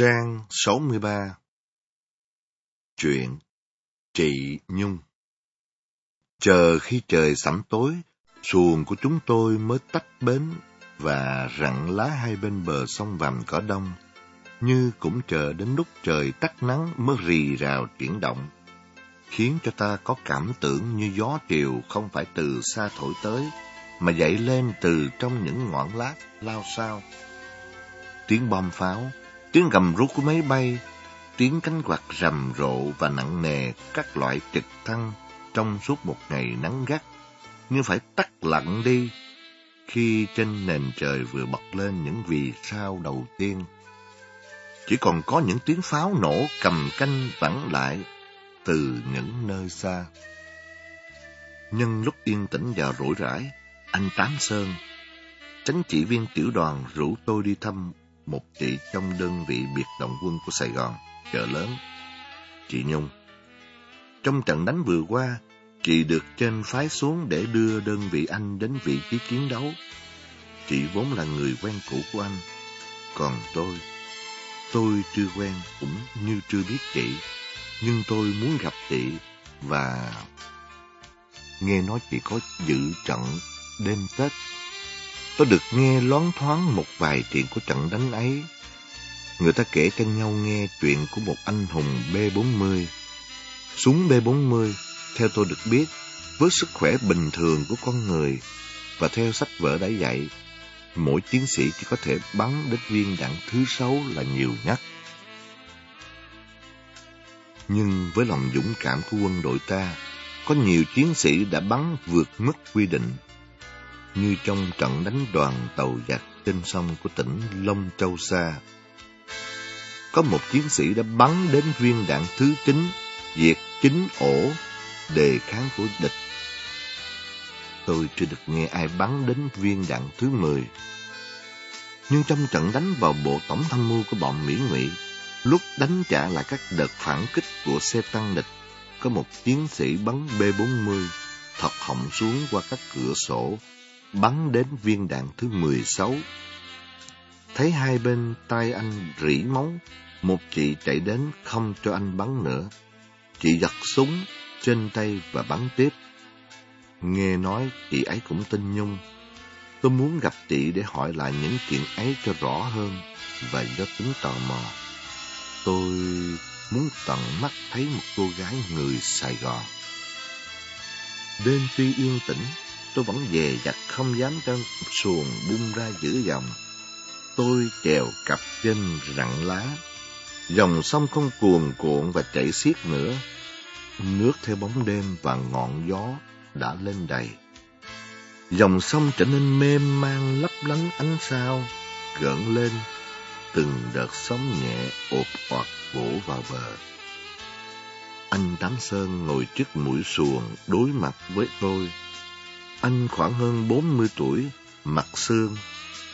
Trang 63 Chuyện Trị Nhung Chờ khi trời sẩm tối, xuồng của chúng tôi mới tách bến và rặng lá hai bên bờ sông Vàm Cỏ Đông, như cũng chờ đến lúc trời tắt nắng mới rì rào chuyển động, khiến cho ta có cảm tưởng như gió triều không phải từ xa thổi tới, mà dậy lên từ trong những ngọn lát lao sao. Tiếng bom pháo, tiếng gầm rú của máy bay, tiếng cánh quạt rầm rộ và nặng nề các loại trực thăng trong suốt một ngày nắng gắt, như phải tắt lặng đi khi trên nền trời vừa bật lên những vì sao đầu tiên. Chỉ còn có những tiếng pháo nổ cầm canh vẳng lại từ những nơi xa. Nhân lúc yên tĩnh và rủi rãi, anh Tám Sơn, tránh chỉ viên tiểu đoàn rủ tôi đi thăm một chị trong đơn vị biệt động quân của Sài Gòn, chợ lớn. Chị Nhung. Trong trận đánh vừa qua, chị được trên phái xuống để đưa đơn vị anh đến vị trí chiến đấu. Chị vốn là người quen cũ của anh, còn tôi, tôi chưa quen cũng như chưa biết chị, nhưng tôi muốn gặp chị và nghe nói chị có dự trận đêm Tết Tôi được nghe loáng thoáng một vài chuyện của trận đánh ấy. Người ta kể cho nhau nghe chuyện của một anh hùng B-40. Súng B-40, theo tôi được biết, với sức khỏe bình thường của con người và theo sách vở đã dạy, mỗi chiến sĩ chỉ có thể bắn đến viên đạn thứ sáu là nhiều nhất. Nhưng với lòng dũng cảm của quân đội ta, có nhiều chiến sĩ đã bắn vượt mức quy định như trong trận đánh đoàn tàu giặc trên sông của tỉnh Long Châu Sa. Có một chiến sĩ đã bắn đến viên đạn thứ chín, diệt chính ổ, đề kháng của địch. Tôi chưa được nghe ai bắn đến viên đạn thứ mười. Nhưng trong trận đánh vào bộ tổng tham mưu của bọn Mỹ Ngụy, lúc đánh trả lại các đợt phản kích của xe tăng địch, có một chiến sĩ bắn B-40 thật họng xuống qua các cửa sổ bắn đến viên đạn thứ 16. Thấy hai bên tay anh rỉ máu, một chị chạy đến không cho anh bắn nữa. Chị giật súng trên tay và bắn tiếp. Nghe nói chị ấy cũng tin Nhung. Tôi muốn gặp chị để hỏi lại những chuyện ấy cho rõ hơn và do tính tò mò. Tôi muốn tận mắt thấy một cô gái người Sài Gòn. Đêm tuy yên tĩnh, tôi vẫn về giặt không dám cho xuồng bung ra giữ dòng. Tôi trèo cặp chân rặng lá. Dòng sông không cuồn cuộn và chảy xiết nữa. Nước theo bóng đêm và ngọn gió đã lên đầy. Dòng sông trở nên mềm man lấp lánh ánh sao, gợn lên, từng đợt sóng nhẹ ột hoặc vỗ vào bờ. Anh Tám Sơn ngồi trước mũi xuồng đối mặt với tôi anh khoảng hơn bốn mươi tuổi, mặt xương,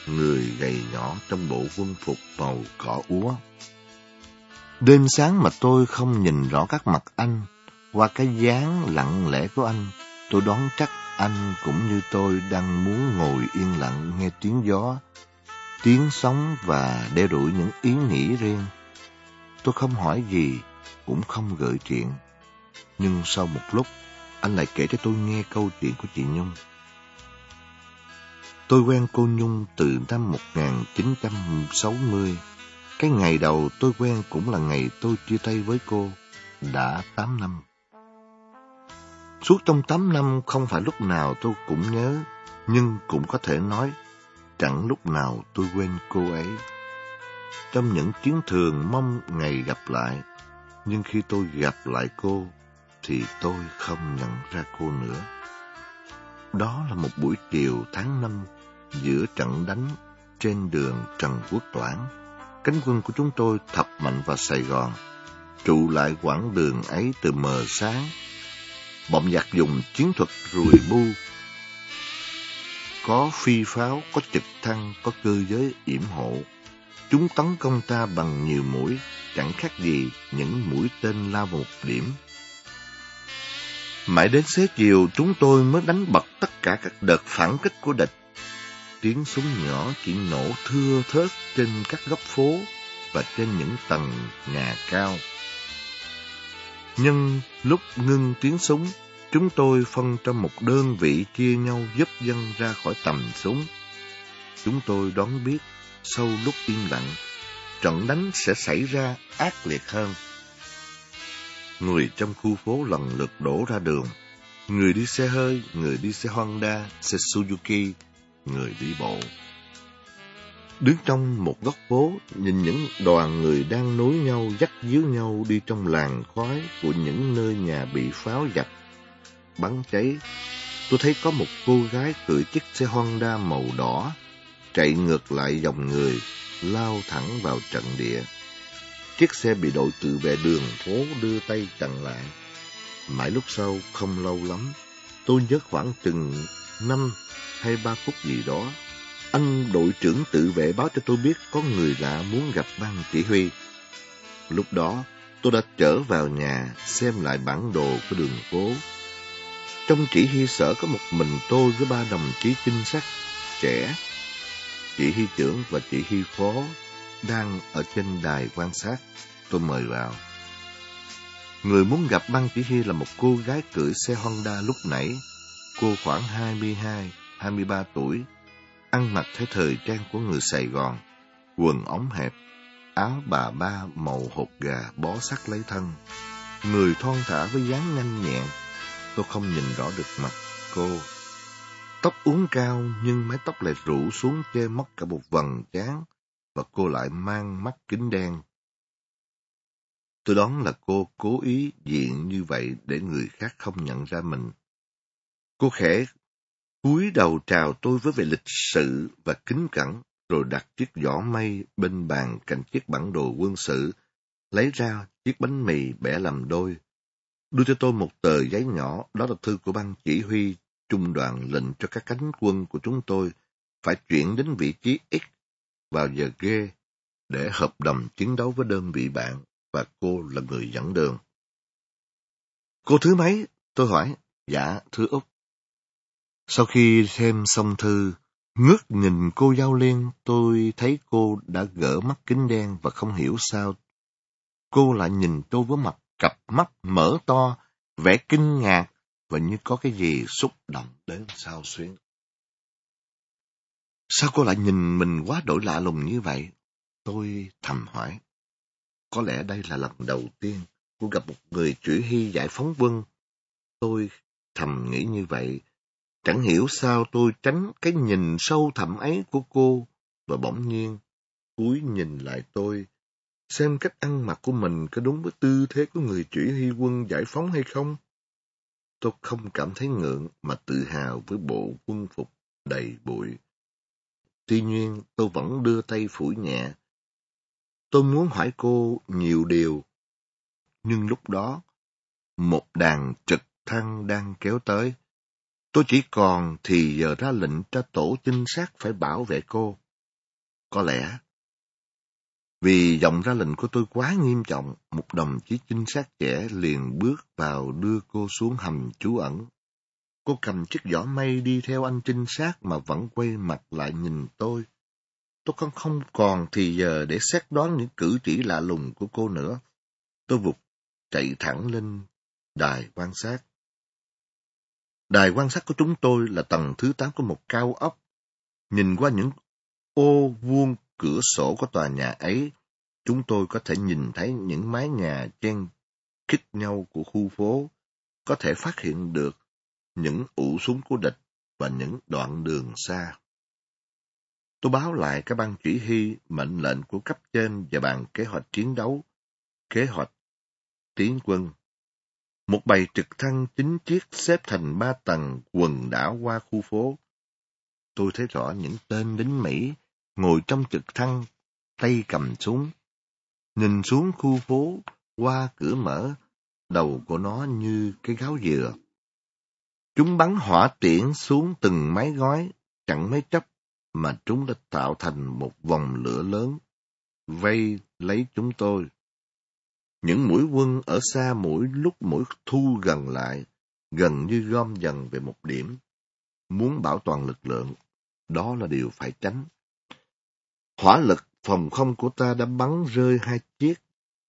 người gầy nhỏ trong bộ quân phục màu cỏ úa. Đêm sáng mà tôi không nhìn rõ các mặt anh, qua cái dáng lặng lẽ của anh, tôi đoán chắc anh cũng như tôi đang muốn ngồi yên lặng nghe tiếng gió, tiếng sóng và đeo đuổi những ý nghĩ riêng. Tôi không hỏi gì, cũng không gợi chuyện. Nhưng sau một lúc, anh lại kể cho tôi nghe câu chuyện của chị Nhung. Tôi quen cô Nhung từ năm 1960. Cái ngày đầu tôi quen cũng là ngày tôi chia tay với cô, đã 8 năm. Suốt trong 8 năm không phải lúc nào tôi cũng nhớ, nhưng cũng có thể nói chẳng lúc nào tôi quên cô ấy. Trong những chuyến thường mong ngày gặp lại, nhưng khi tôi gặp lại cô, thì tôi không nhận ra cô nữa. Đó là một buổi chiều tháng năm giữa trận đánh trên đường Trần Quốc Toản. Cánh quân của chúng tôi thập mạnh vào Sài Gòn, trụ lại quãng đường ấy từ mờ sáng. Bọn giặc dùng chiến thuật rùi bu, có phi pháo, có trực thăng, có cơ giới yểm hộ. Chúng tấn công ta bằng nhiều mũi, chẳng khác gì những mũi tên lao một điểm Mãi đến xế chiều chúng tôi mới đánh bật tất cả các đợt phản kích của địch. Tiếng súng nhỏ chỉ nổ thưa thớt trên các góc phố, và trên những tầng nhà cao. Nhưng lúc ngưng tiếng súng, chúng tôi phân trong một đơn vị chia nhau giúp dân ra khỏi tầm súng. Chúng tôi đoán biết, sau lúc im lặng, trận đánh sẽ xảy ra ác liệt hơn. Người trong khu phố lần lượt đổ ra đường. Người đi xe hơi, người đi xe Honda, xe Suzuki, người đi bộ. Đứng trong một góc phố, nhìn những đoàn người đang nối nhau dắt díu nhau đi trong làng khói của những nơi nhà bị pháo giặc, bắn cháy. Tôi thấy có một cô gái cưỡi chiếc xe Honda màu đỏ, chạy ngược lại dòng người, lao thẳng vào trận địa. Chiếc xe bị đội tự vệ đường phố đưa tay chặn lại. Mãi lúc sau, không lâu lắm, tôi nhớ khoảng chừng năm hay ba phút gì đó, anh đội trưởng tự vệ báo cho tôi biết có người lạ muốn gặp ban chỉ huy. Lúc đó, tôi đã trở vào nhà xem lại bản đồ của đường phố. Trong chỉ huy sở có một mình tôi với ba đồng chí trinh sát trẻ. Chỉ huy trưởng và chỉ huy phó đang ở trên đài quan sát. Tôi mời vào. Người muốn gặp băng chỉ hy là một cô gái cưỡi xe Honda lúc nãy. Cô khoảng 22, 23 tuổi, ăn mặc theo thời trang của người Sài Gòn, quần ống hẹp, áo bà ba màu hột gà bó sát lấy thân. Người thon thả với dáng nhanh nhẹn, tôi không nhìn rõ được mặt cô. Tóc uốn cao nhưng mái tóc lại rủ xuống che mất cả một vầng trán và cô lại mang mắt kính đen. Tôi đoán là cô cố ý diện như vậy để người khác không nhận ra mình. Cô khẽ cúi đầu chào tôi với vẻ lịch sự và kính cẩn, rồi đặt chiếc giỏ mây bên bàn cạnh chiếc bản đồ quân sự, lấy ra chiếc bánh mì bẻ làm đôi. Đưa cho tôi một tờ giấy nhỏ, đó là thư của ban chỉ huy trung đoàn lệnh cho các cánh quân của chúng tôi phải chuyển đến vị trí X vào giờ ghê để hợp đồng chiến đấu với đơn vị bạn và cô là người dẫn đường. Cô thứ mấy? Tôi hỏi. Dạ, thứ Úc. Sau khi xem xong thư, ngước nhìn cô Giao Liên, tôi thấy cô đã gỡ mắt kính đen và không hiểu sao. Cô lại nhìn tôi với mặt cặp mắt mở to, vẻ kinh ngạc và như có cái gì xúc động đến sao xuyến. Sao cô lại nhìn mình quá đổi lạ lùng như vậy? Tôi thầm hỏi. Có lẽ đây là lần đầu tiên cô gặp một người chỉ hy giải phóng quân. Tôi thầm nghĩ như vậy Chẳng hiểu sao tôi tránh cái nhìn sâu thẳm ấy của cô, và bỗng nhiên, cúi nhìn lại tôi, xem cách ăn mặc của mình có đúng với tư thế của người chỉ huy quân giải phóng hay không. Tôi không cảm thấy ngượng mà tự hào với bộ quân phục đầy bụi. Tuy nhiên, tôi vẫn đưa tay phủi nhẹ. Tôi muốn hỏi cô nhiều điều, nhưng lúc đó, một đàn trực thăng đang kéo tới. Tôi chỉ còn thì giờ ra lệnh cho tổ trinh sát phải bảo vệ cô. Có lẽ vì giọng ra lệnh của tôi quá nghiêm trọng, một đồng chí trinh sát trẻ liền bước vào đưa cô xuống hầm trú ẩn. Cô cầm chiếc giỏ mây đi theo anh trinh sát mà vẫn quay mặt lại nhìn tôi. Tôi không không còn thì giờ để xét đoán những cử chỉ lạ lùng của cô nữa. Tôi vụt chạy thẳng lên đài quan sát. Đài quan sát của chúng tôi là tầng thứ 8 của một cao ốc. Nhìn qua những ô vuông cửa sổ của tòa nhà ấy, chúng tôi có thể nhìn thấy những mái nhà chen khít nhau của khu phố, có thể phát hiện được những ụ súng của địch và những đoạn đường xa. Tôi báo lại các ban chỉ huy mệnh lệnh của cấp trên và bàn kế hoạch chiến đấu, kế hoạch tiến quân. Một bầy trực thăng chính chiếc xếp thành ba tầng quần đảo qua khu phố. Tôi thấy rõ những tên lính Mỹ ngồi trong trực thăng, tay cầm súng. Nhìn xuống khu phố, qua cửa mở, đầu của nó như cái gáo dừa. Chúng bắn hỏa tiễn xuống từng mái gói, chẳng mấy chốc mà chúng đã tạo thành một vòng lửa lớn, vây lấy chúng tôi. Những mũi quân ở xa mũi lúc mũi thu gần lại, gần như gom dần về một điểm. Muốn bảo toàn lực lượng, đó là điều phải tránh. Hỏa lực phòng không của ta đã bắn rơi hai chiếc.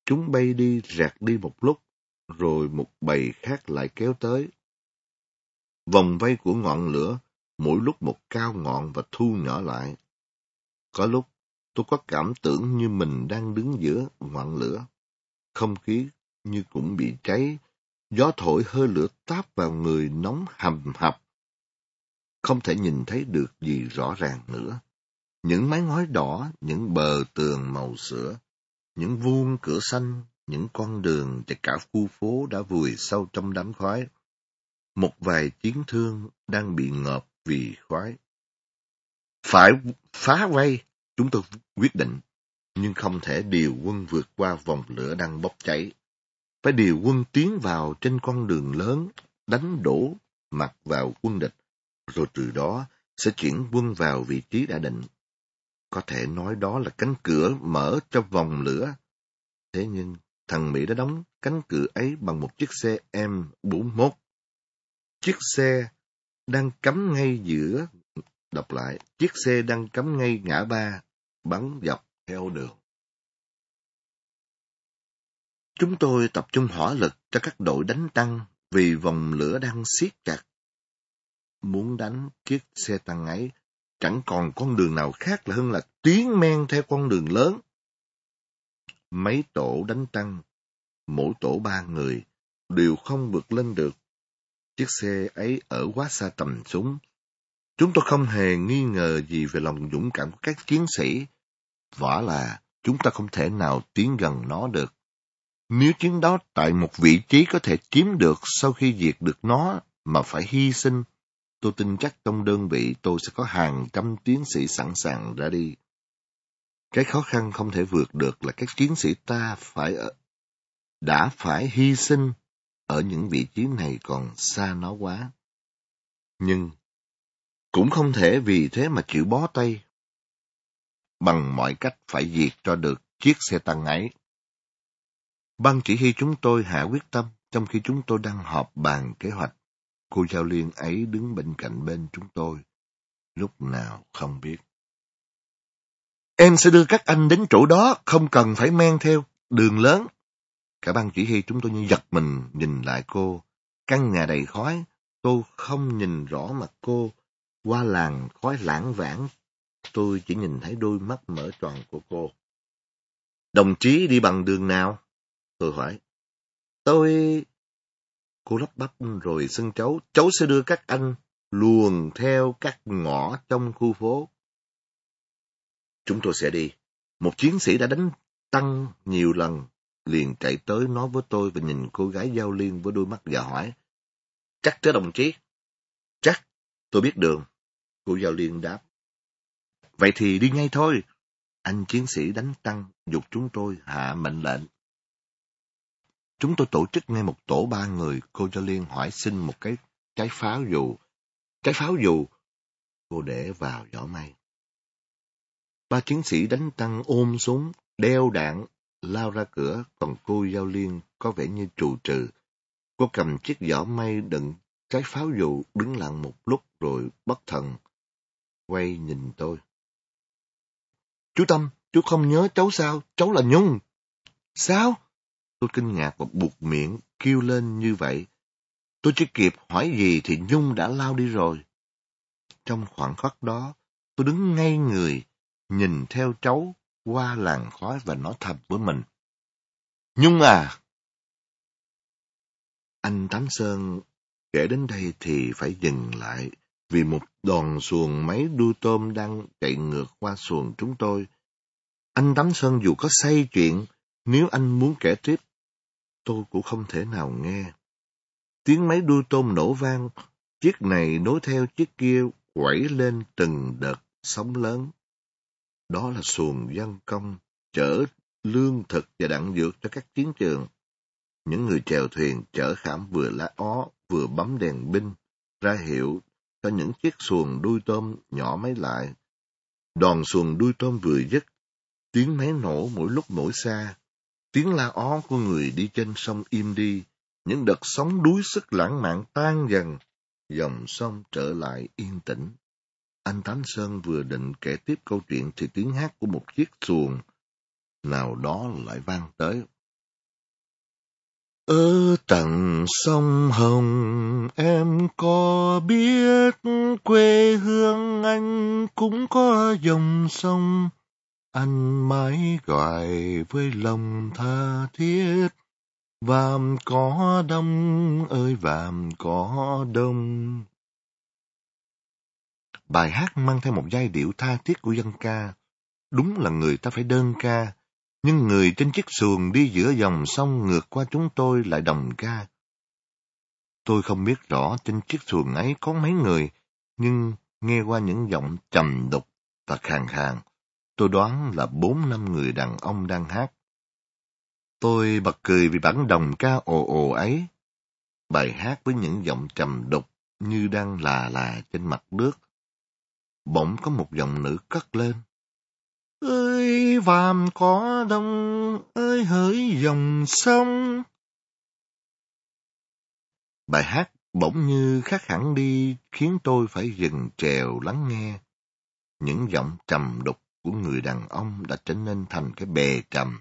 Chúng bay đi rạc đi một lúc, rồi một bầy khác lại kéo tới. Vòng vây của ngọn lửa, mỗi lúc một cao ngọn và thu nhỏ lại. Có lúc, tôi có cảm tưởng như mình đang đứng giữa ngọn lửa. Không khí như cũng bị cháy, gió thổi hơi lửa táp vào người nóng hầm hập. Không thể nhìn thấy được gì rõ ràng nữa. Những mái ngói đỏ, những bờ tường màu sữa, những vuông cửa xanh, những con đường và cả khu phố đã vùi sâu trong đám khói. Một vài chiến thương đang bị ngợp vì khoái Phải phá vây, chúng tôi quyết định, nhưng không thể điều quân vượt qua vòng lửa đang bốc cháy. Phải điều quân tiến vào trên con đường lớn, đánh đổ mặt vào quân địch, rồi từ đó sẽ chuyển quân vào vị trí đã định. Có thể nói đó là cánh cửa mở cho vòng lửa. Thế nhưng, thằng Mỹ đã đóng cánh cửa ấy bằng một chiếc xe M41. Chiếc xe đang cắm ngay giữa, đọc lại, chiếc xe đang cắm ngay ngã ba, bắn dọc theo đường. Chúng tôi tập trung hỏa lực cho các đội đánh tăng vì vòng lửa đang siết chặt. Muốn đánh chiếc xe tăng ấy, chẳng còn con đường nào khác là hơn là tiến men theo con đường lớn. Mấy tổ đánh tăng, mỗi tổ ba người, đều không vượt lên được. Chiếc xe ấy ở quá xa tầm súng. Chúng tôi không hề nghi ngờ gì về lòng dũng cảm của các chiến sĩ. Vả là chúng ta không thể nào tiến gần nó được. Nếu chiến đó tại một vị trí có thể chiếm được sau khi diệt được nó mà phải hy sinh, tôi tin chắc trong đơn vị tôi sẽ có hàng trăm chiến sĩ sẵn sàng ra đi. Cái khó khăn không thể vượt được là các chiến sĩ ta phải ở, đã phải hy sinh ở những vị trí này còn xa nó quá. Nhưng cũng không thể vì thế mà chịu bó tay. Bằng mọi cách phải diệt cho được chiếc xe tăng ấy. Ban chỉ huy chúng tôi hạ quyết tâm trong khi chúng tôi đang họp bàn kế hoạch. Cô Giao Liên ấy đứng bên cạnh bên chúng tôi. Lúc nào không biết. Em sẽ đưa các anh đến chỗ đó, không cần phải men theo đường lớn. Cả ban chỉ huy chúng tôi như giật mình nhìn lại cô. Căn nhà đầy khói, tôi không nhìn rõ mặt cô. Qua làng khói lãng vãng, tôi chỉ nhìn thấy đôi mắt mở tròn của cô. Đồng chí đi bằng đường nào? Tôi hỏi. Tôi... Cô lắp bắp rồi xưng cháu. Cháu sẽ đưa các anh luồn theo các ngõ trong khu phố. Chúng tôi sẽ đi. Một chiến sĩ đã đánh tăng nhiều lần, liền chạy tới nói với tôi và nhìn cô gái giao liên với đôi mắt gà hỏi. Chắc chứ đồng chí? Chắc, tôi biết đường. Cô giao liên đáp. Vậy thì đi ngay thôi. Anh chiến sĩ đánh tăng, dục chúng tôi hạ mệnh lệnh. Chúng tôi tổ chức ngay một tổ ba người, cô Giao Liên hỏi xin một cái trái pháo dù. Trái pháo dù, cô để vào giỏ may. Ba chiến sĩ đánh tăng ôm súng, đeo đạn, lao ra cửa, còn cô Giao Liên có vẻ như trù trừ. Cô cầm chiếc giỏ may đựng trái pháo dù, đứng lặng một lúc rồi bất thần, quay nhìn tôi. Chú Tâm, chú không nhớ cháu sao? Cháu là Nhung. Sao? Tôi kinh ngạc và buộc miệng, kêu lên như vậy. Tôi chỉ kịp hỏi gì thì Nhung đã lao đi rồi. Trong khoảng khắc đó, tôi đứng ngay người, nhìn theo cháu qua làn khói và nói thầm với mình. Nhung à! Anh Tám Sơn kể đến đây thì phải dừng lại vì một đoàn xuồng máy đuôi tôm đang chạy ngược qua xuồng chúng tôi. Anh Tám Sơn dù có say chuyện, nếu anh muốn kể tiếp, tôi cũng không thể nào nghe. Tiếng máy đuôi tôm nổ vang, chiếc này nối theo chiếc kia quẩy lên từng đợt sóng lớn. Đó là xuồng dân công, chở lương thực và đạn dược cho các chiến trường. Những người chèo thuyền chở khảm vừa lá ó, vừa bấm đèn binh, ra hiệu cho những chiếc xuồng đuôi tôm nhỏ máy lại. Đoàn xuồng đuôi tôm vừa dứt, tiếng máy nổ mỗi lúc mỗi xa, tiếng la ó của người đi trên sông im đi, những đợt sóng đuối sức lãng mạn tan dần, dòng sông trở lại yên tĩnh. Anh Tám Sơn vừa định kể tiếp câu chuyện thì tiếng hát của một chiếc xuồng nào đó lại vang tới. Ở tận sông Hồng, em có biết quê hương anh cũng có dòng sông anh mãi gọi với lòng tha thiết, Vàm có đông ơi, vàm có đông. Bài hát mang theo một giai điệu tha thiết của dân ca. Đúng là người ta phải đơn ca, nhưng người trên chiếc xuồng đi giữa dòng sông ngược qua chúng tôi lại đồng ca. Tôi không biết rõ trên chiếc xuồng ấy có mấy người, nhưng nghe qua những giọng trầm đục và khàn khàn, tôi đoán là bốn năm người đàn ông đang hát. Tôi bật cười vì bản đồng ca ồ ồ ấy. Bài hát với những giọng trầm đục như đang là là trên mặt nước. Bỗng có một giọng nữ cất lên. Ơi vàm có đông, ơi hỡi dòng sông. Bài hát bỗng như khác hẳn đi khiến tôi phải dừng trèo lắng nghe. Những giọng trầm đục của người đàn ông đã trở nên thành cái bè trầm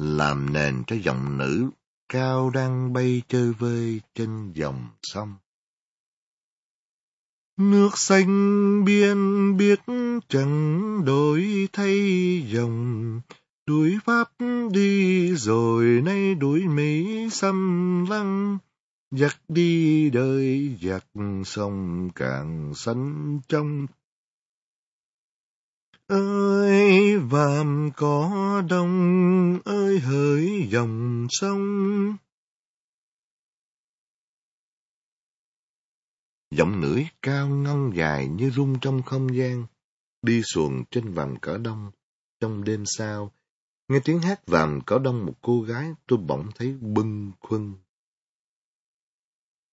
làm nền cho giọng nữ cao đang bay chơi vơi trên dòng sông. Nước xanh biên biết chẳng đổi thay dòng, đuổi pháp đi rồi nay đuổi Mỹ xâm lăng, giặc đi đời giặc sông càng xanh trong. Ơi vàm có đông ơi hỡi dòng sông. Giọng nữ cao ngân dài như rung trong không gian, đi xuồng trên vàm cỏ đông trong đêm sao nghe tiếng hát vàm cỏ đông một cô gái, tôi bỗng thấy bưng khuâng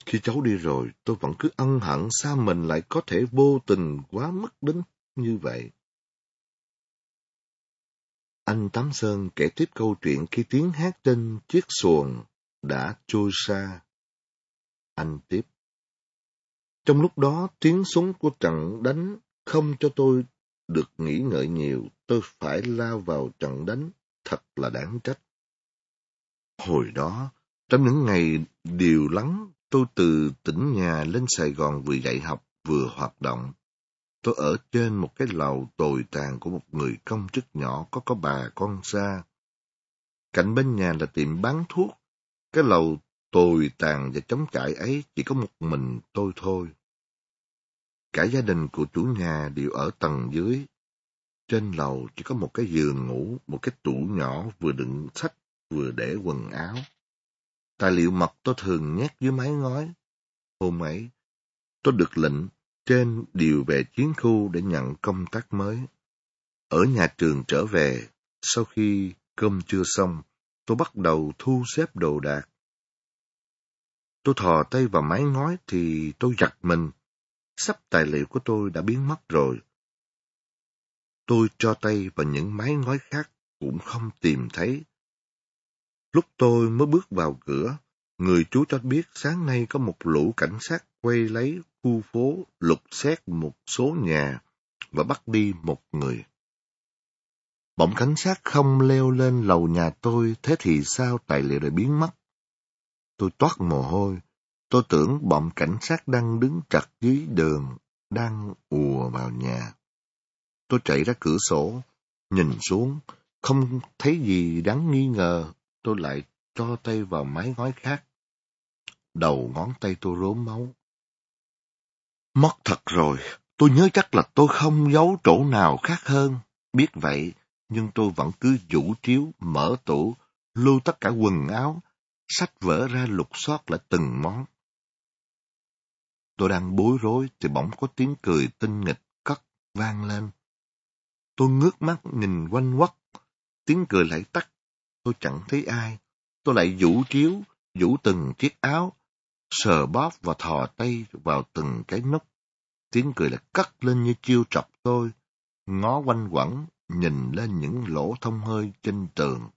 khi cháu đi rồi, tôi vẫn cứ ân hận sao mình lại có thể vô tình quá mức đến như vậy anh Tám Sơn kể tiếp câu chuyện khi tiếng hát trên chiếc xuồng đã trôi xa. Anh tiếp. Trong lúc đó, tiếng súng của trận đánh không cho tôi được nghĩ ngợi nhiều. Tôi phải lao vào trận đánh, thật là đáng trách. Hồi đó, trong những ngày điều lắng, tôi từ tỉnh nhà lên Sài Gòn vừa dạy học vừa hoạt động. Tôi ở trên một cái lầu tồi tàn của một người công chức nhỏ có có bà con xa. Cạnh bên nhà là tiệm bán thuốc. Cái lầu tồi tàn và chống trải ấy chỉ có một mình tôi thôi. Cả gia đình của chủ nhà đều ở tầng dưới. Trên lầu chỉ có một cái giường ngủ, một cái tủ nhỏ vừa đựng sách vừa để quần áo. Tài liệu mật tôi thường nhét dưới mái ngói. Hôm ấy, tôi được lệnh trên điều về chiến khu để nhận công tác mới. Ở nhà trường trở về, sau khi cơm chưa xong, tôi bắt đầu thu xếp đồ đạc. Tôi thò tay vào máy ngói thì tôi giật mình. Sắp tài liệu của tôi đã biến mất rồi. Tôi cho tay vào những máy ngói khác cũng không tìm thấy. Lúc tôi mới bước vào cửa, người chú cho biết sáng nay có một lũ cảnh sát quay lấy khu phố lục xét một số nhà và bắt đi một người. Bỗng cảnh sát không leo lên lầu nhà tôi, thế thì sao tài liệu lại biến mất? Tôi toát mồ hôi, tôi tưởng bọn cảnh sát đang đứng chặt dưới đường, đang ùa vào nhà. Tôi chạy ra cửa sổ, nhìn xuống, không thấy gì đáng nghi ngờ, tôi lại cho tay vào mái ngói khác. Đầu ngón tay tôi rốm máu. Mất thật rồi, tôi nhớ chắc là tôi không giấu chỗ nào khác hơn. Biết vậy, nhưng tôi vẫn cứ vũ chiếu, mở tủ, lưu tất cả quần áo, sách vở ra lục soát lại từng món. Tôi đang bối rối thì bỗng có tiếng cười tinh nghịch cất vang lên. Tôi ngước mắt nhìn quanh quất, tiếng cười lại tắt. Tôi chẳng thấy ai. Tôi lại vũ chiếu, vũ từng chiếc áo, sờ bóp và thò tay vào từng cái nút. Tiếng cười lại cất lên như chiêu trọc tôi, ngó quanh quẩn, nhìn lên những lỗ thông hơi trên tường.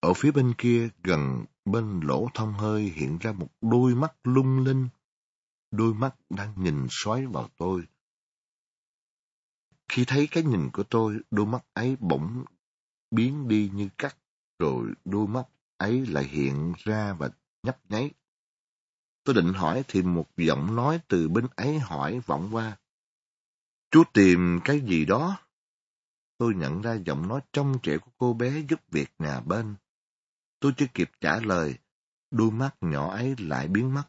Ở phía bên kia, gần bên lỗ thông hơi hiện ra một đôi mắt lung linh. Đôi mắt đang nhìn xoáy vào tôi, Khi thấy cái nhìn của tôi, đôi mắt ấy bỗng biến đi như cắt, rồi đôi mắt ấy lại hiện ra và nhấp nháy. Tôi định hỏi thì một giọng nói từ bên ấy hỏi vọng qua. Chú tìm cái gì đó? Tôi nhận ra giọng nói trong trẻ của cô bé giúp việc nhà bên. Tôi chưa kịp trả lời, đôi mắt nhỏ ấy lại biến mất.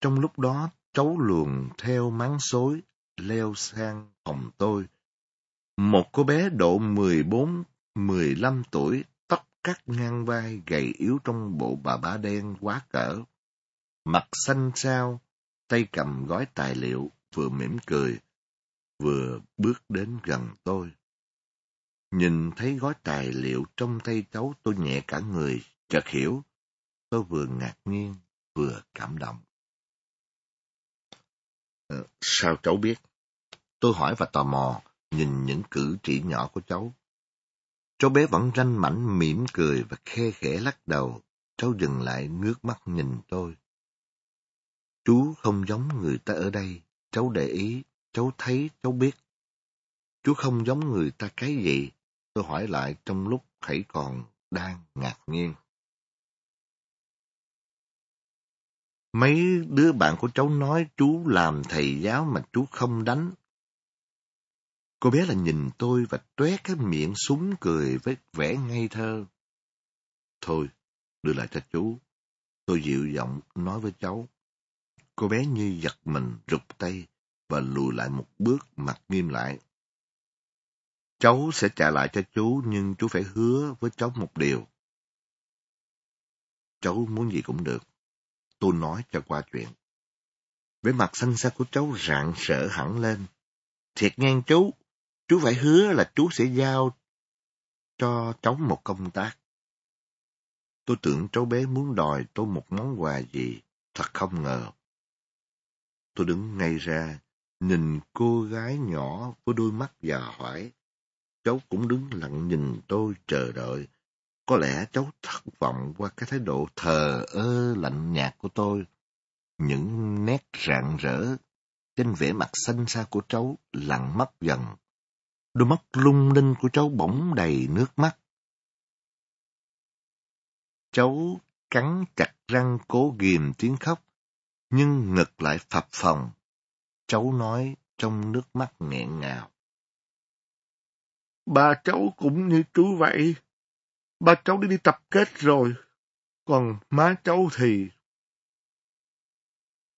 Trong lúc đó, cháu luồn theo máng xối, leo sang phòng tôi. Một cô bé độ 14-15 tuổi, tóc cắt ngang vai, gầy yếu trong bộ bà bá đen quá cỡ. Mặt xanh xao, tay cầm gói tài liệu, vừa mỉm cười, vừa bước đến gần tôi. Nhìn thấy gói tài liệu trong tay cháu tôi nhẹ cả người, chợt hiểu. Tôi vừa ngạc nhiên, vừa cảm động. Ờ, sao cháu biết? Tôi hỏi và tò mò, nhìn những cử chỉ nhỏ của cháu. Cháu bé vẫn ranh mảnh mỉm cười và khe khẽ lắc đầu. Cháu dừng lại ngước mắt nhìn tôi. Chú không giống người ta ở đây. Cháu để ý, cháu thấy, cháu biết. Chú không giống người ta cái gì? Tôi hỏi lại trong lúc hãy còn đang ngạc nhiên. Mấy đứa bạn của cháu nói chú làm thầy giáo mà chú không đánh. Cô bé là nhìn tôi và tuét cái miệng súng cười với vẻ ngây thơ. Thôi, đưa lại cho chú. Tôi dịu giọng nói với cháu. Cô bé như giật mình rụt tay và lùi lại một bước mặt nghiêm lại. Cháu sẽ trả lại cho chú nhưng chú phải hứa với cháu một điều. Cháu muốn gì cũng được. Tôi nói cho qua chuyện. Với mặt xanh xa của cháu rạng sợ hẳn lên. Thiệt ngang chú, chú phải hứa là chú sẽ giao cho cháu một công tác. Tôi tưởng cháu bé muốn đòi tôi một món quà gì, thật không ngờ. Tôi đứng ngay ra, nhìn cô gái nhỏ với đôi mắt già hỏi. Cháu cũng đứng lặng nhìn tôi chờ đợi. Có lẽ cháu thất vọng qua cái thái độ thờ ơ lạnh nhạt của tôi. Những nét rạng rỡ trên vẻ mặt xanh xa của cháu lặng mất dần. Đôi mắt lung linh của cháu bỗng đầy nước mắt. Cháu cắn chặt răng cố ghim tiếng khóc, nhưng ngực lại phập phồng. Cháu nói trong nước mắt nghẹn ngào. Ba cháu cũng như chú vậy. Ba cháu đi đi tập kết rồi. Còn má cháu thì...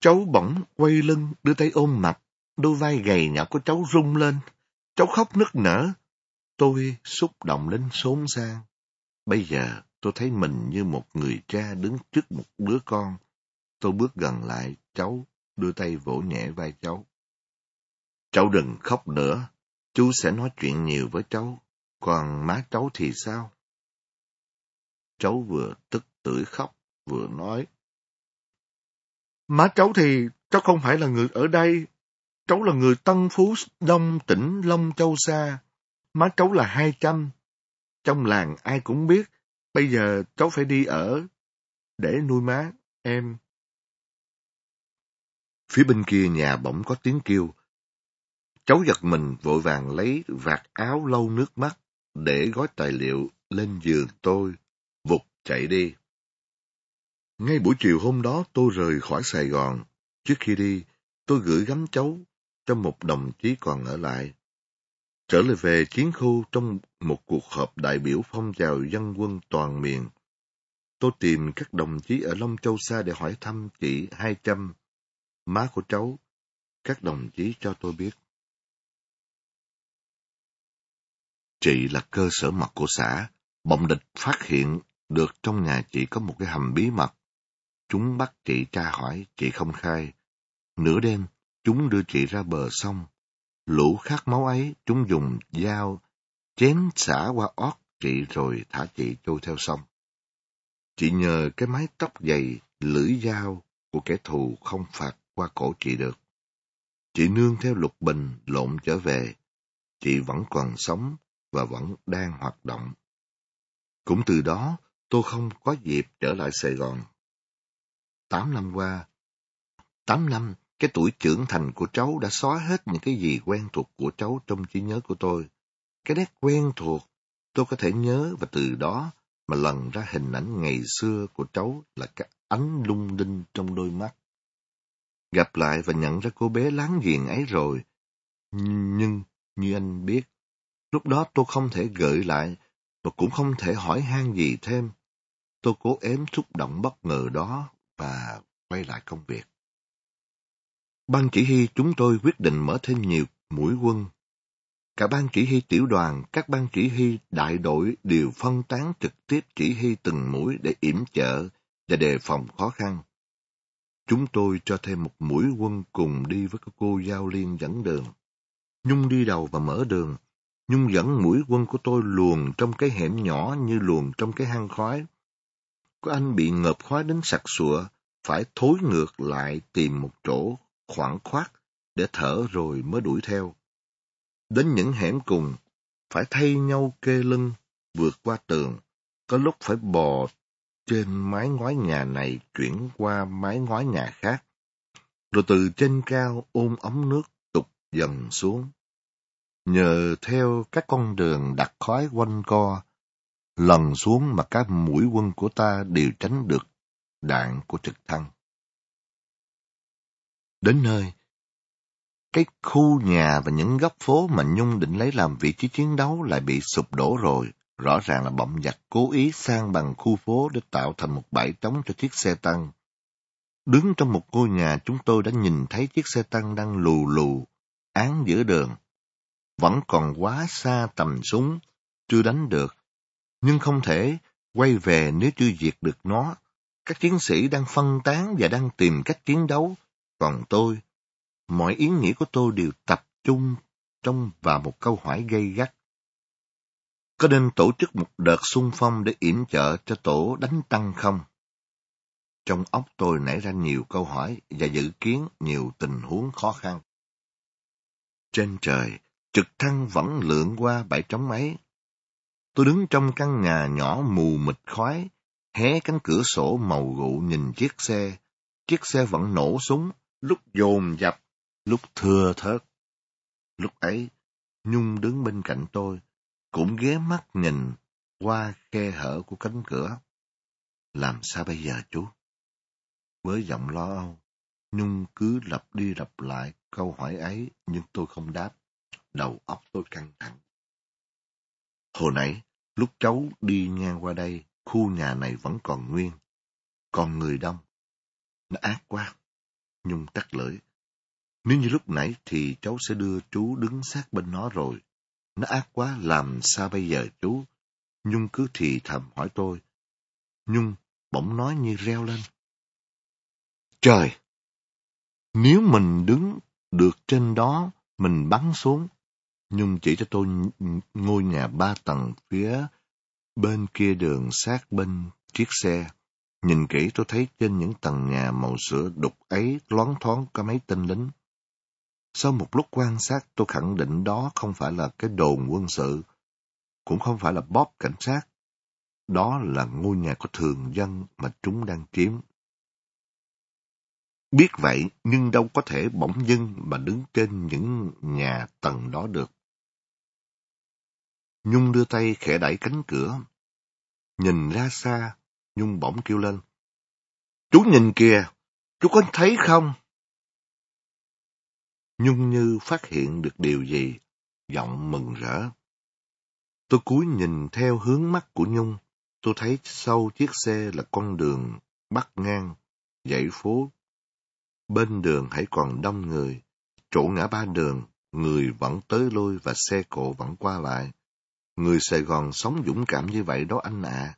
Cháu bỗng quay lưng, đưa tay ôm mặt. Đôi vai gầy nhỏ của cháu rung lên. Cháu khóc nức nở. Tôi xúc động lên xốn sang. Bây giờ tôi thấy mình như một người cha đứng trước một đứa con. Tôi bước gần lại cháu, đưa tay vỗ nhẹ vai cháu. Cháu đừng khóc nữa, Chú sẽ nói chuyện nhiều với cháu, còn má cháu thì sao? Cháu vừa tức tưởi khóc, vừa nói. Má cháu thì cháu không phải là người ở đây. Cháu là người Tân Phú Đông tỉnh Long Châu Sa. Má cháu là hai trăm. Trong làng ai cũng biết, bây giờ cháu phải đi ở để nuôi má, em. Phía bên kia nhà bỗng có tiếng kêu, Cháu giật mình vội vàng lấy vạt áo lau nước mắt để gói tài liệu lên giường tôi, chạy đi. Ngay buổi chiều hôm đó tôi rời khỏi Sài Gòn. Trước khi đi, tôi gửi gắm cháu cho một đồng chí còn ở lại. Trở lại về chiến khu trong một cuộc họp đại biểu phong trào dân quân toàn miền. Tôi tìm các đồng chí ở Long Châu Sa để hỏi thăm chị Hai Trâm, má của cháu. Các đồng chí cho tôi biết. Chị là cơ sở mật của xã. Bọn địch phát hiện được trong nhà chị có một cái hầm bí mật. Chúng bắt chị tra hỏi, chị không khai. Nửa đêm, chúng đưa chị ra bờ sông. Lũ khát máu ấy, chúng dùng dao chém xả qua ót chị rồi thả chị trôi theo sông. Chị nhờ cái mái tóc dày, lưỡi dao của kẻ thù không phạt qua cổ chị được. Chị nương theo lục bình lộn trở về. Chị vẫn còn sống và vẫn đang hoạt động. Cũng từ đó, tôi không có dịp trở lại Sài Gòn. Tám năm qua, tám năm Cái tuổi trưởng thành của cháu đã xóa hết những cái gì quen thuộc của cháu trong trí nhớ của tôi. Cái nét quen thuộc, tôi có thể nhớ và từ đó mà lần ra hình ảnh ngày xưa của cháu là cái ánh lung linh trong đôi mắt. Gặp lại và nhận ra cô bé láng giềng ấy rồi. Nhưng, như anh biết, lúc đó tôi không thể gợi lại và cũng không thể hỏi han gì thêm. Tôi cố ém xúc động bất ngờ đó và quay lại công việc. Ban chỉ huy chúng tôi quyết định mở thêm nhiều mũi quân. Cả ban chỉ huy tiểu đoàn, các ban chỉ huy đại đội đều phân tán trực tiếp chỉ huy từng mũi để yểm trợ và đề phòng khó khăn. Chúng tôi cho thêm một mũi quân cùng đi với cô Giao Liên dẫn đường. Nhung đi đầu và mở đường. Nhung dẫn mũi quân của tôi luồn trong cái hẻm nhỏ như luồn trong cái hang khói của anh bị ngợp khói đến sặc sụa, phải thối ngược lại tìm một chỗ khoảng khoát để thở rồi mới đuổi theo. Đến những hẻm cùng, phải thay nhau kê lưng, vượt qua tường, có lúc phải bò trên mái ngói nhà này chuyển qua mái ngói nhà khác, rồi từ trên cao ôm ống nước tục dần xuống. Nhờ theo các con đường đặt khói quanh co, lần xuống mà các mũi quân của ta đều tránh được đạn của trực thăng. Đến nơi, cái khu nhà và những góc phố mà Nhung định lấy làm vị trí chiến đấu lại bị sụp đổ rồi. Rõ ràng là bậm giặc cố ý sang bằng khu phố để tạo thành một bãi trống cho chiếc xe tăng. Đứng trong một ngôi nhà chúng tôi đã nhìn thấy chiếc xe tăng đang lù lù, án giữa đường. Vẫn còn quá xa tầm súng, chưa đánh được. Nhưng không thể quay về nếu chưa diệt được nó. Các chiến sĩ đang phân tán và đang tìm cách chiến đấu. Còn tôi, mọi ý nghĩ của tôi đều tập trung trong và một câu hỏi gây gắt. Có nên tổ chức một đợt xung phong để yểm trợ cho tổ đánh tăng không? Trong óc tôi nảy ra nhiều câu hỏi và dự kiến nhiều tình huống khó khăn. Trên trời, trực thăng vẫn lượn qua bãi trống ấy. Tôi đứng trong căn nhà nhỏ mù mịt khói, hé cánh cửa sổ màu gụ nhìn chiếc xe. Chiếc xe vẫn nổ súng, lúc dồn dập, lúc thưa thớt. Lúc ấy, Nhung đứng bên cạnh tôi, cũng ghé mắt nhìn qua khe hở của cánh cửa. Làm sao bây giờ chú? Với giọng lo âu, Nhung cứ lặp đi lặp lại câu hỏi ấy nhưng tôi không đáp. Đầu óc tôi căng thẳng. Hồi nãy, lúc cháu đi ngang qua đây, khu nhà này vẫn còn nguyên. Còn người đông. Nó ác quá. Nhung tắt lưỡi. Nếu như lúc nãy thì cháu sẽ đưa chú đứng sát bên nó rồi. Nó ác quá, làm sao bây giờ chú? Nhung cứ thì thầm hỏi tôi. Nhung bỗng nói như reo lên. Trời! Nếu mình đứng được trên đó, mình bắn xuống. Nhung chỉ cho tôi ngôi nhà ba tầng phía bên kia đường sát bên chiếc xe. Nhìn kỹ tôi thấy trên những tầng nhà màu sữa đục ấy loáng thoáng có mấy tên lính. Sau một lúc quan sát, tôi khẳng định đó không phải là cái đồn quân sự, cũng không phải là bóp cảnh sát. Đó là ngôi nhà của thường dân mà chúng đang chiếm. Biết vậy, nhưng đâu có thể bỗng dưng mà đứng trên những nhà tầng đó được. Nhung đưa tay khẽ đẩy cánh cửa. Nhìn ra xa, Nhung bỗng kêu lên. Chú nhìn kìa, chú có thấy không? Nhung như phát hiện được điều gì, giọng mừng rỡ. Tôi cúi nhìn theo hướng mắt của Nhung, tôi thấy sau chiếc xe là con đường bắc ngang, dãy phố. Bên đường hãy còn đông người, chỗ ngã ba đường, người vẫn tới lui và xe cộ vẫn qua lại. Người Sài Gòn sống dũng cảm như vậy đó anh ạ.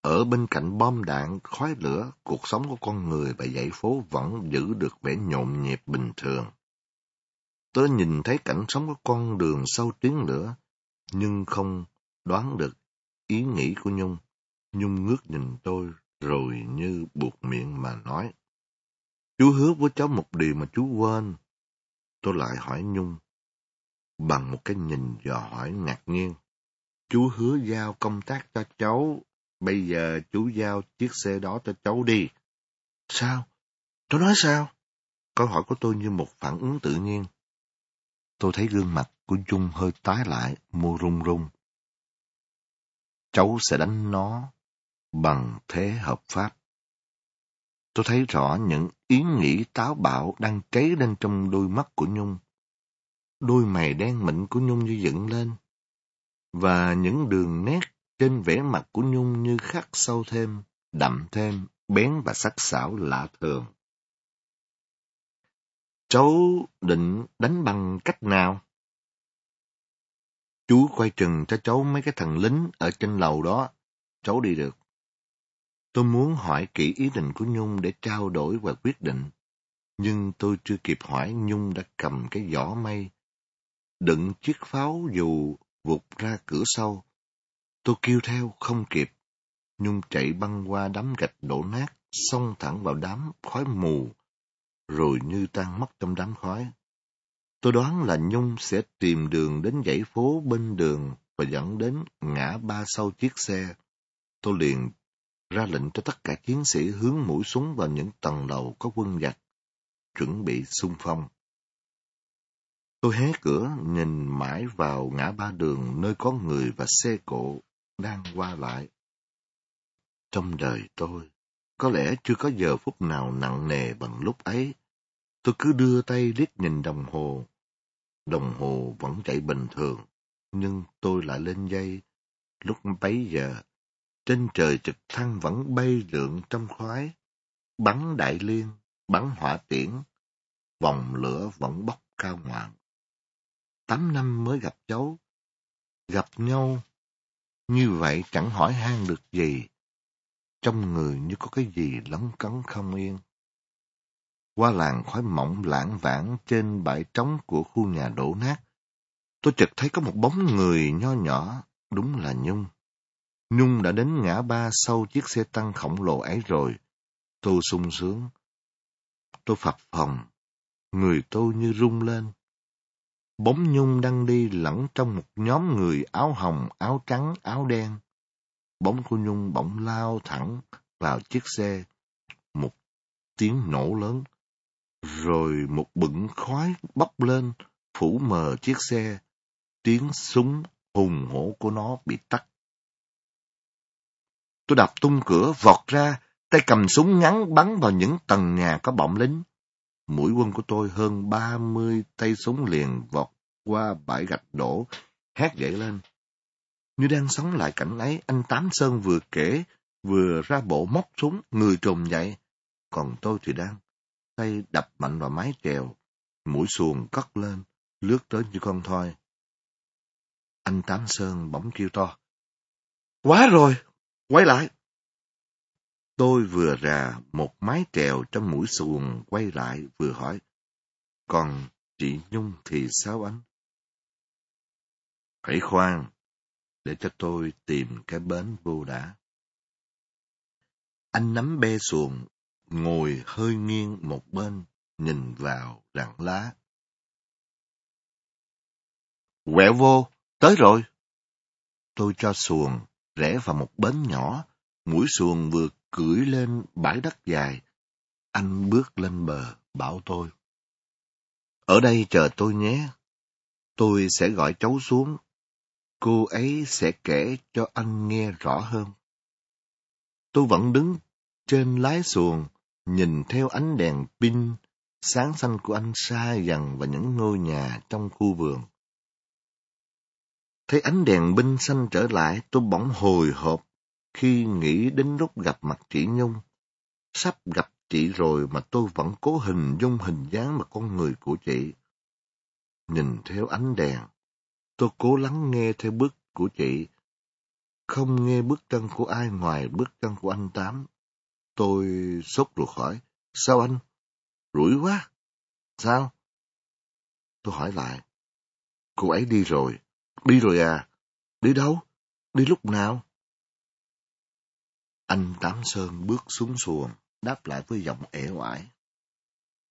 Ở bên cạnh bom đạn, khói lửa, cuộc sống của con người và dãy phố vẫn giữ được vẻ nhộn nhịp bình thường. Tớ nhìn thấy cảnh sống của con đường sau tiếng lửa, nhưng không đoán được ý nghĩ của Nhung. Nhung ngước nhìn tôi rồi như buộc miệng mà nói. Chú hứa với cháu một điều mà chú quên. Tôi lại hỏi Nhung, bằng một cái nhìn dò hỏi ngạc nhiên. Chú hứa giao công tác cho cháu, bây giờ chú giao chiếc xe đó cho cháu đi. Sao? Cháu nói sao? câu hỏi của tôi như một phản ứng tự nhiên. Tôi thấy gương mặt của Dung hơi tái lại, môi run run. Cháu sẽ đánh nó bằng thế hợp pháp. Tôi thấy rõ những ý nghĩ táo bạo đang cháy lên trong đôi mắt của Nhung. Đôi mày đen mịn của Nhung như dựng lên, và những đường nét trên vẻ mặt của Nhung như khắc sâu thêm, đậm thêm, bén và sắc sảo lạ thường. Cháu định đánh bằng cách nào? Chú quay chừng cho cháu mấy cái thằng lính ở trên lầu đó. Cháu đi được. Tôi muốn hỏi kỹ ý định của Nhung để trao đổi và quyết định. Nhưng tôi chưa kịp hỏi Nhung đã cầm cái giỏ mây, đựng chiếc pháo dù vụt ra cửa sau. Tôi kêu theo không kịp. Nhung chạy băng qua đám gạch đổ nát, xông thẳng vào đám khói mù, rồi như tan mất trong đám khói. Tôi đoán là Nhung sẽ tìm đường đến dãy phố bên đường và dẫn đến ngã ba sau chiếc xe. Tôi liền ra lệnh cho tất cả chiến sĩ hướng mũi súng vào những tầng lầu có quân giặc, chuẩn bị xung phong. Tôi hé cửa, nhìn mãi vào ngã ba đường nơi có người và xe cộ đang qua lại. Trong đời tôi, có lẽ chưa có giờ phút nào nặng nề bằng lúc ấy. Tôi cứ đưa tay liếc nhìn đồng hồ. Đồng hồ vẫn chạy bình thường, nhưng tôi lại lên dây. Lúc bấy giờ, trên trời trực thăng vẫn bay lượn trong khói, bắn đại liên, bắn hỏa tiễn, vòng lửa vẫn bốc cao ngoạn. Tám năm mới gặp cháu, gặp nhau như vậy chẳng hỏi han được gì, trong người như có cái gì lấn cấn không yên. Qua làng khói mỏng lãng vãng trên bãi trống của khu nhà đổ nát, tôi chợt thấy có một bóng người nho nhỏ, đúng là Nhung. Nhung đã đến ngã ba sau chiếc xe tăng khổng lồ ấy rồi. Tôi sung sướng. Tôi phập phòng. Người tôi như rung lên. Bóng Nhung đang đi lẫn trong một nhóm người áo hồng, áo trắng, áo đen. Bóng của Nhung bỗng lao thẳng vào chiếc xe. Một tiếng nổ lớn. Rồi một bựng khói bốc lên, phủ mờ chiếc xe. Tiếng súng hùng hổ của nó bị tắt Tôi đập tung cửa, vọt ra, tay cầm súng ngắn bắn vào những tầng nhà có bọng lính. Mũi quân của tôi hơn ba mươi tay súng liền vọt qua bãi gạch đổ, hét dậy lên. Như đang sống lại cảnh ấy, anh Tám Sơn vừa kể, vừa ra bộ móc súng, người trồm dậy. Còn tôi thì đang tay đập mạnh vào mái chèo, mũi xuồng cất lên, lướt tới như con thoi. Anh Tám Sơn bỗng kêu to. Quá rồi, Quay lại! Tôi vừa ra một mái trèo trong mũi xuồng quay lại vừa hỏi. Còn chị Nhung thì sao anh? Hãy khoan, để cho tôi tìm cái bến vô đã. Anh nắm bê xuồng, ngồi hơi nghiêng một bên, nhìn vào rặng lá. Quẹo vô, tới rồi. Tôi cho xuồng rẽ vào một bến nhỏ, mũi xuồng vừa cưỡi lên bãi đất dài. Anh bước lên bờ, bảo tôi. Ở đây chờ tôi nhé. Tôi sẽ gọi cháu xuống. Cô ấy sẽ kể cho anh nghe rõ hơn. Tôi vẫn đứng trên lái xuồng, nhìn theo ánh đèn pin sáng xanh của anh xa dần và những ngôi nhà trong khu vườn. Thấy ánh đèn binh xanh trở lại, tôi bỗng hồi hộp khi nghĩ đến lúc gặp mặt chị Nhung. Sắp gặp chị rồi mà tôi vẫn cố hình dung hình dáng và con người của chị. Nhìn theo ánh đèn, tôi cố lắng nghe theo bước của chị. Không nghe bước chân của ai ngoài bước chân của anh Tám. Tôi sốt ruột hỏi, sao anh? Rủi quá. Sao? Tôi hỏi lại. Cô ấy đi rồi. Đi rồi à? Đi đâu? Đi lúc nào? Anh Tám Sơn bước xuống xuồng, đáp lại với giọng ẻ oải.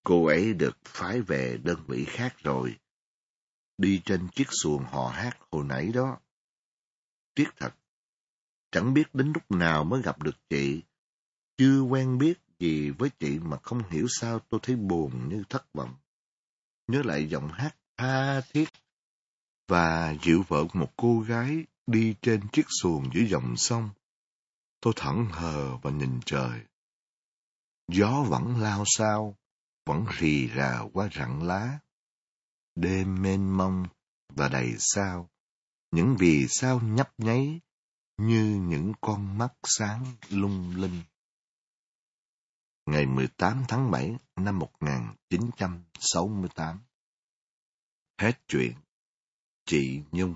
Cô ấy được phái về đơn vị khác rồi. Đi trên chiếc xuồng hò hát hồi nãy đó. Tiếc thật. Chẳng biết đến lúc nào mới gặp được chị. Chưa quen biết gì với chị mà không hiểu sao tôi thấy buồn như thất vọng. Nhớ lại giọng hát tha thiết và dịu vợ một cô gái đi trên chiếc xuồng giữa dòng sông. Tôi thẳng hờ và nhìn trời. Gió vẫn lao sao, vẫn rì rà qua rặng lá. Đêm mênh mông và đầy sao, những vì sao nhấp nháy như những con mắt sáng lung linh. Ngày 18 tháng 7 năm 1968 Hết chuyện Chị Nhung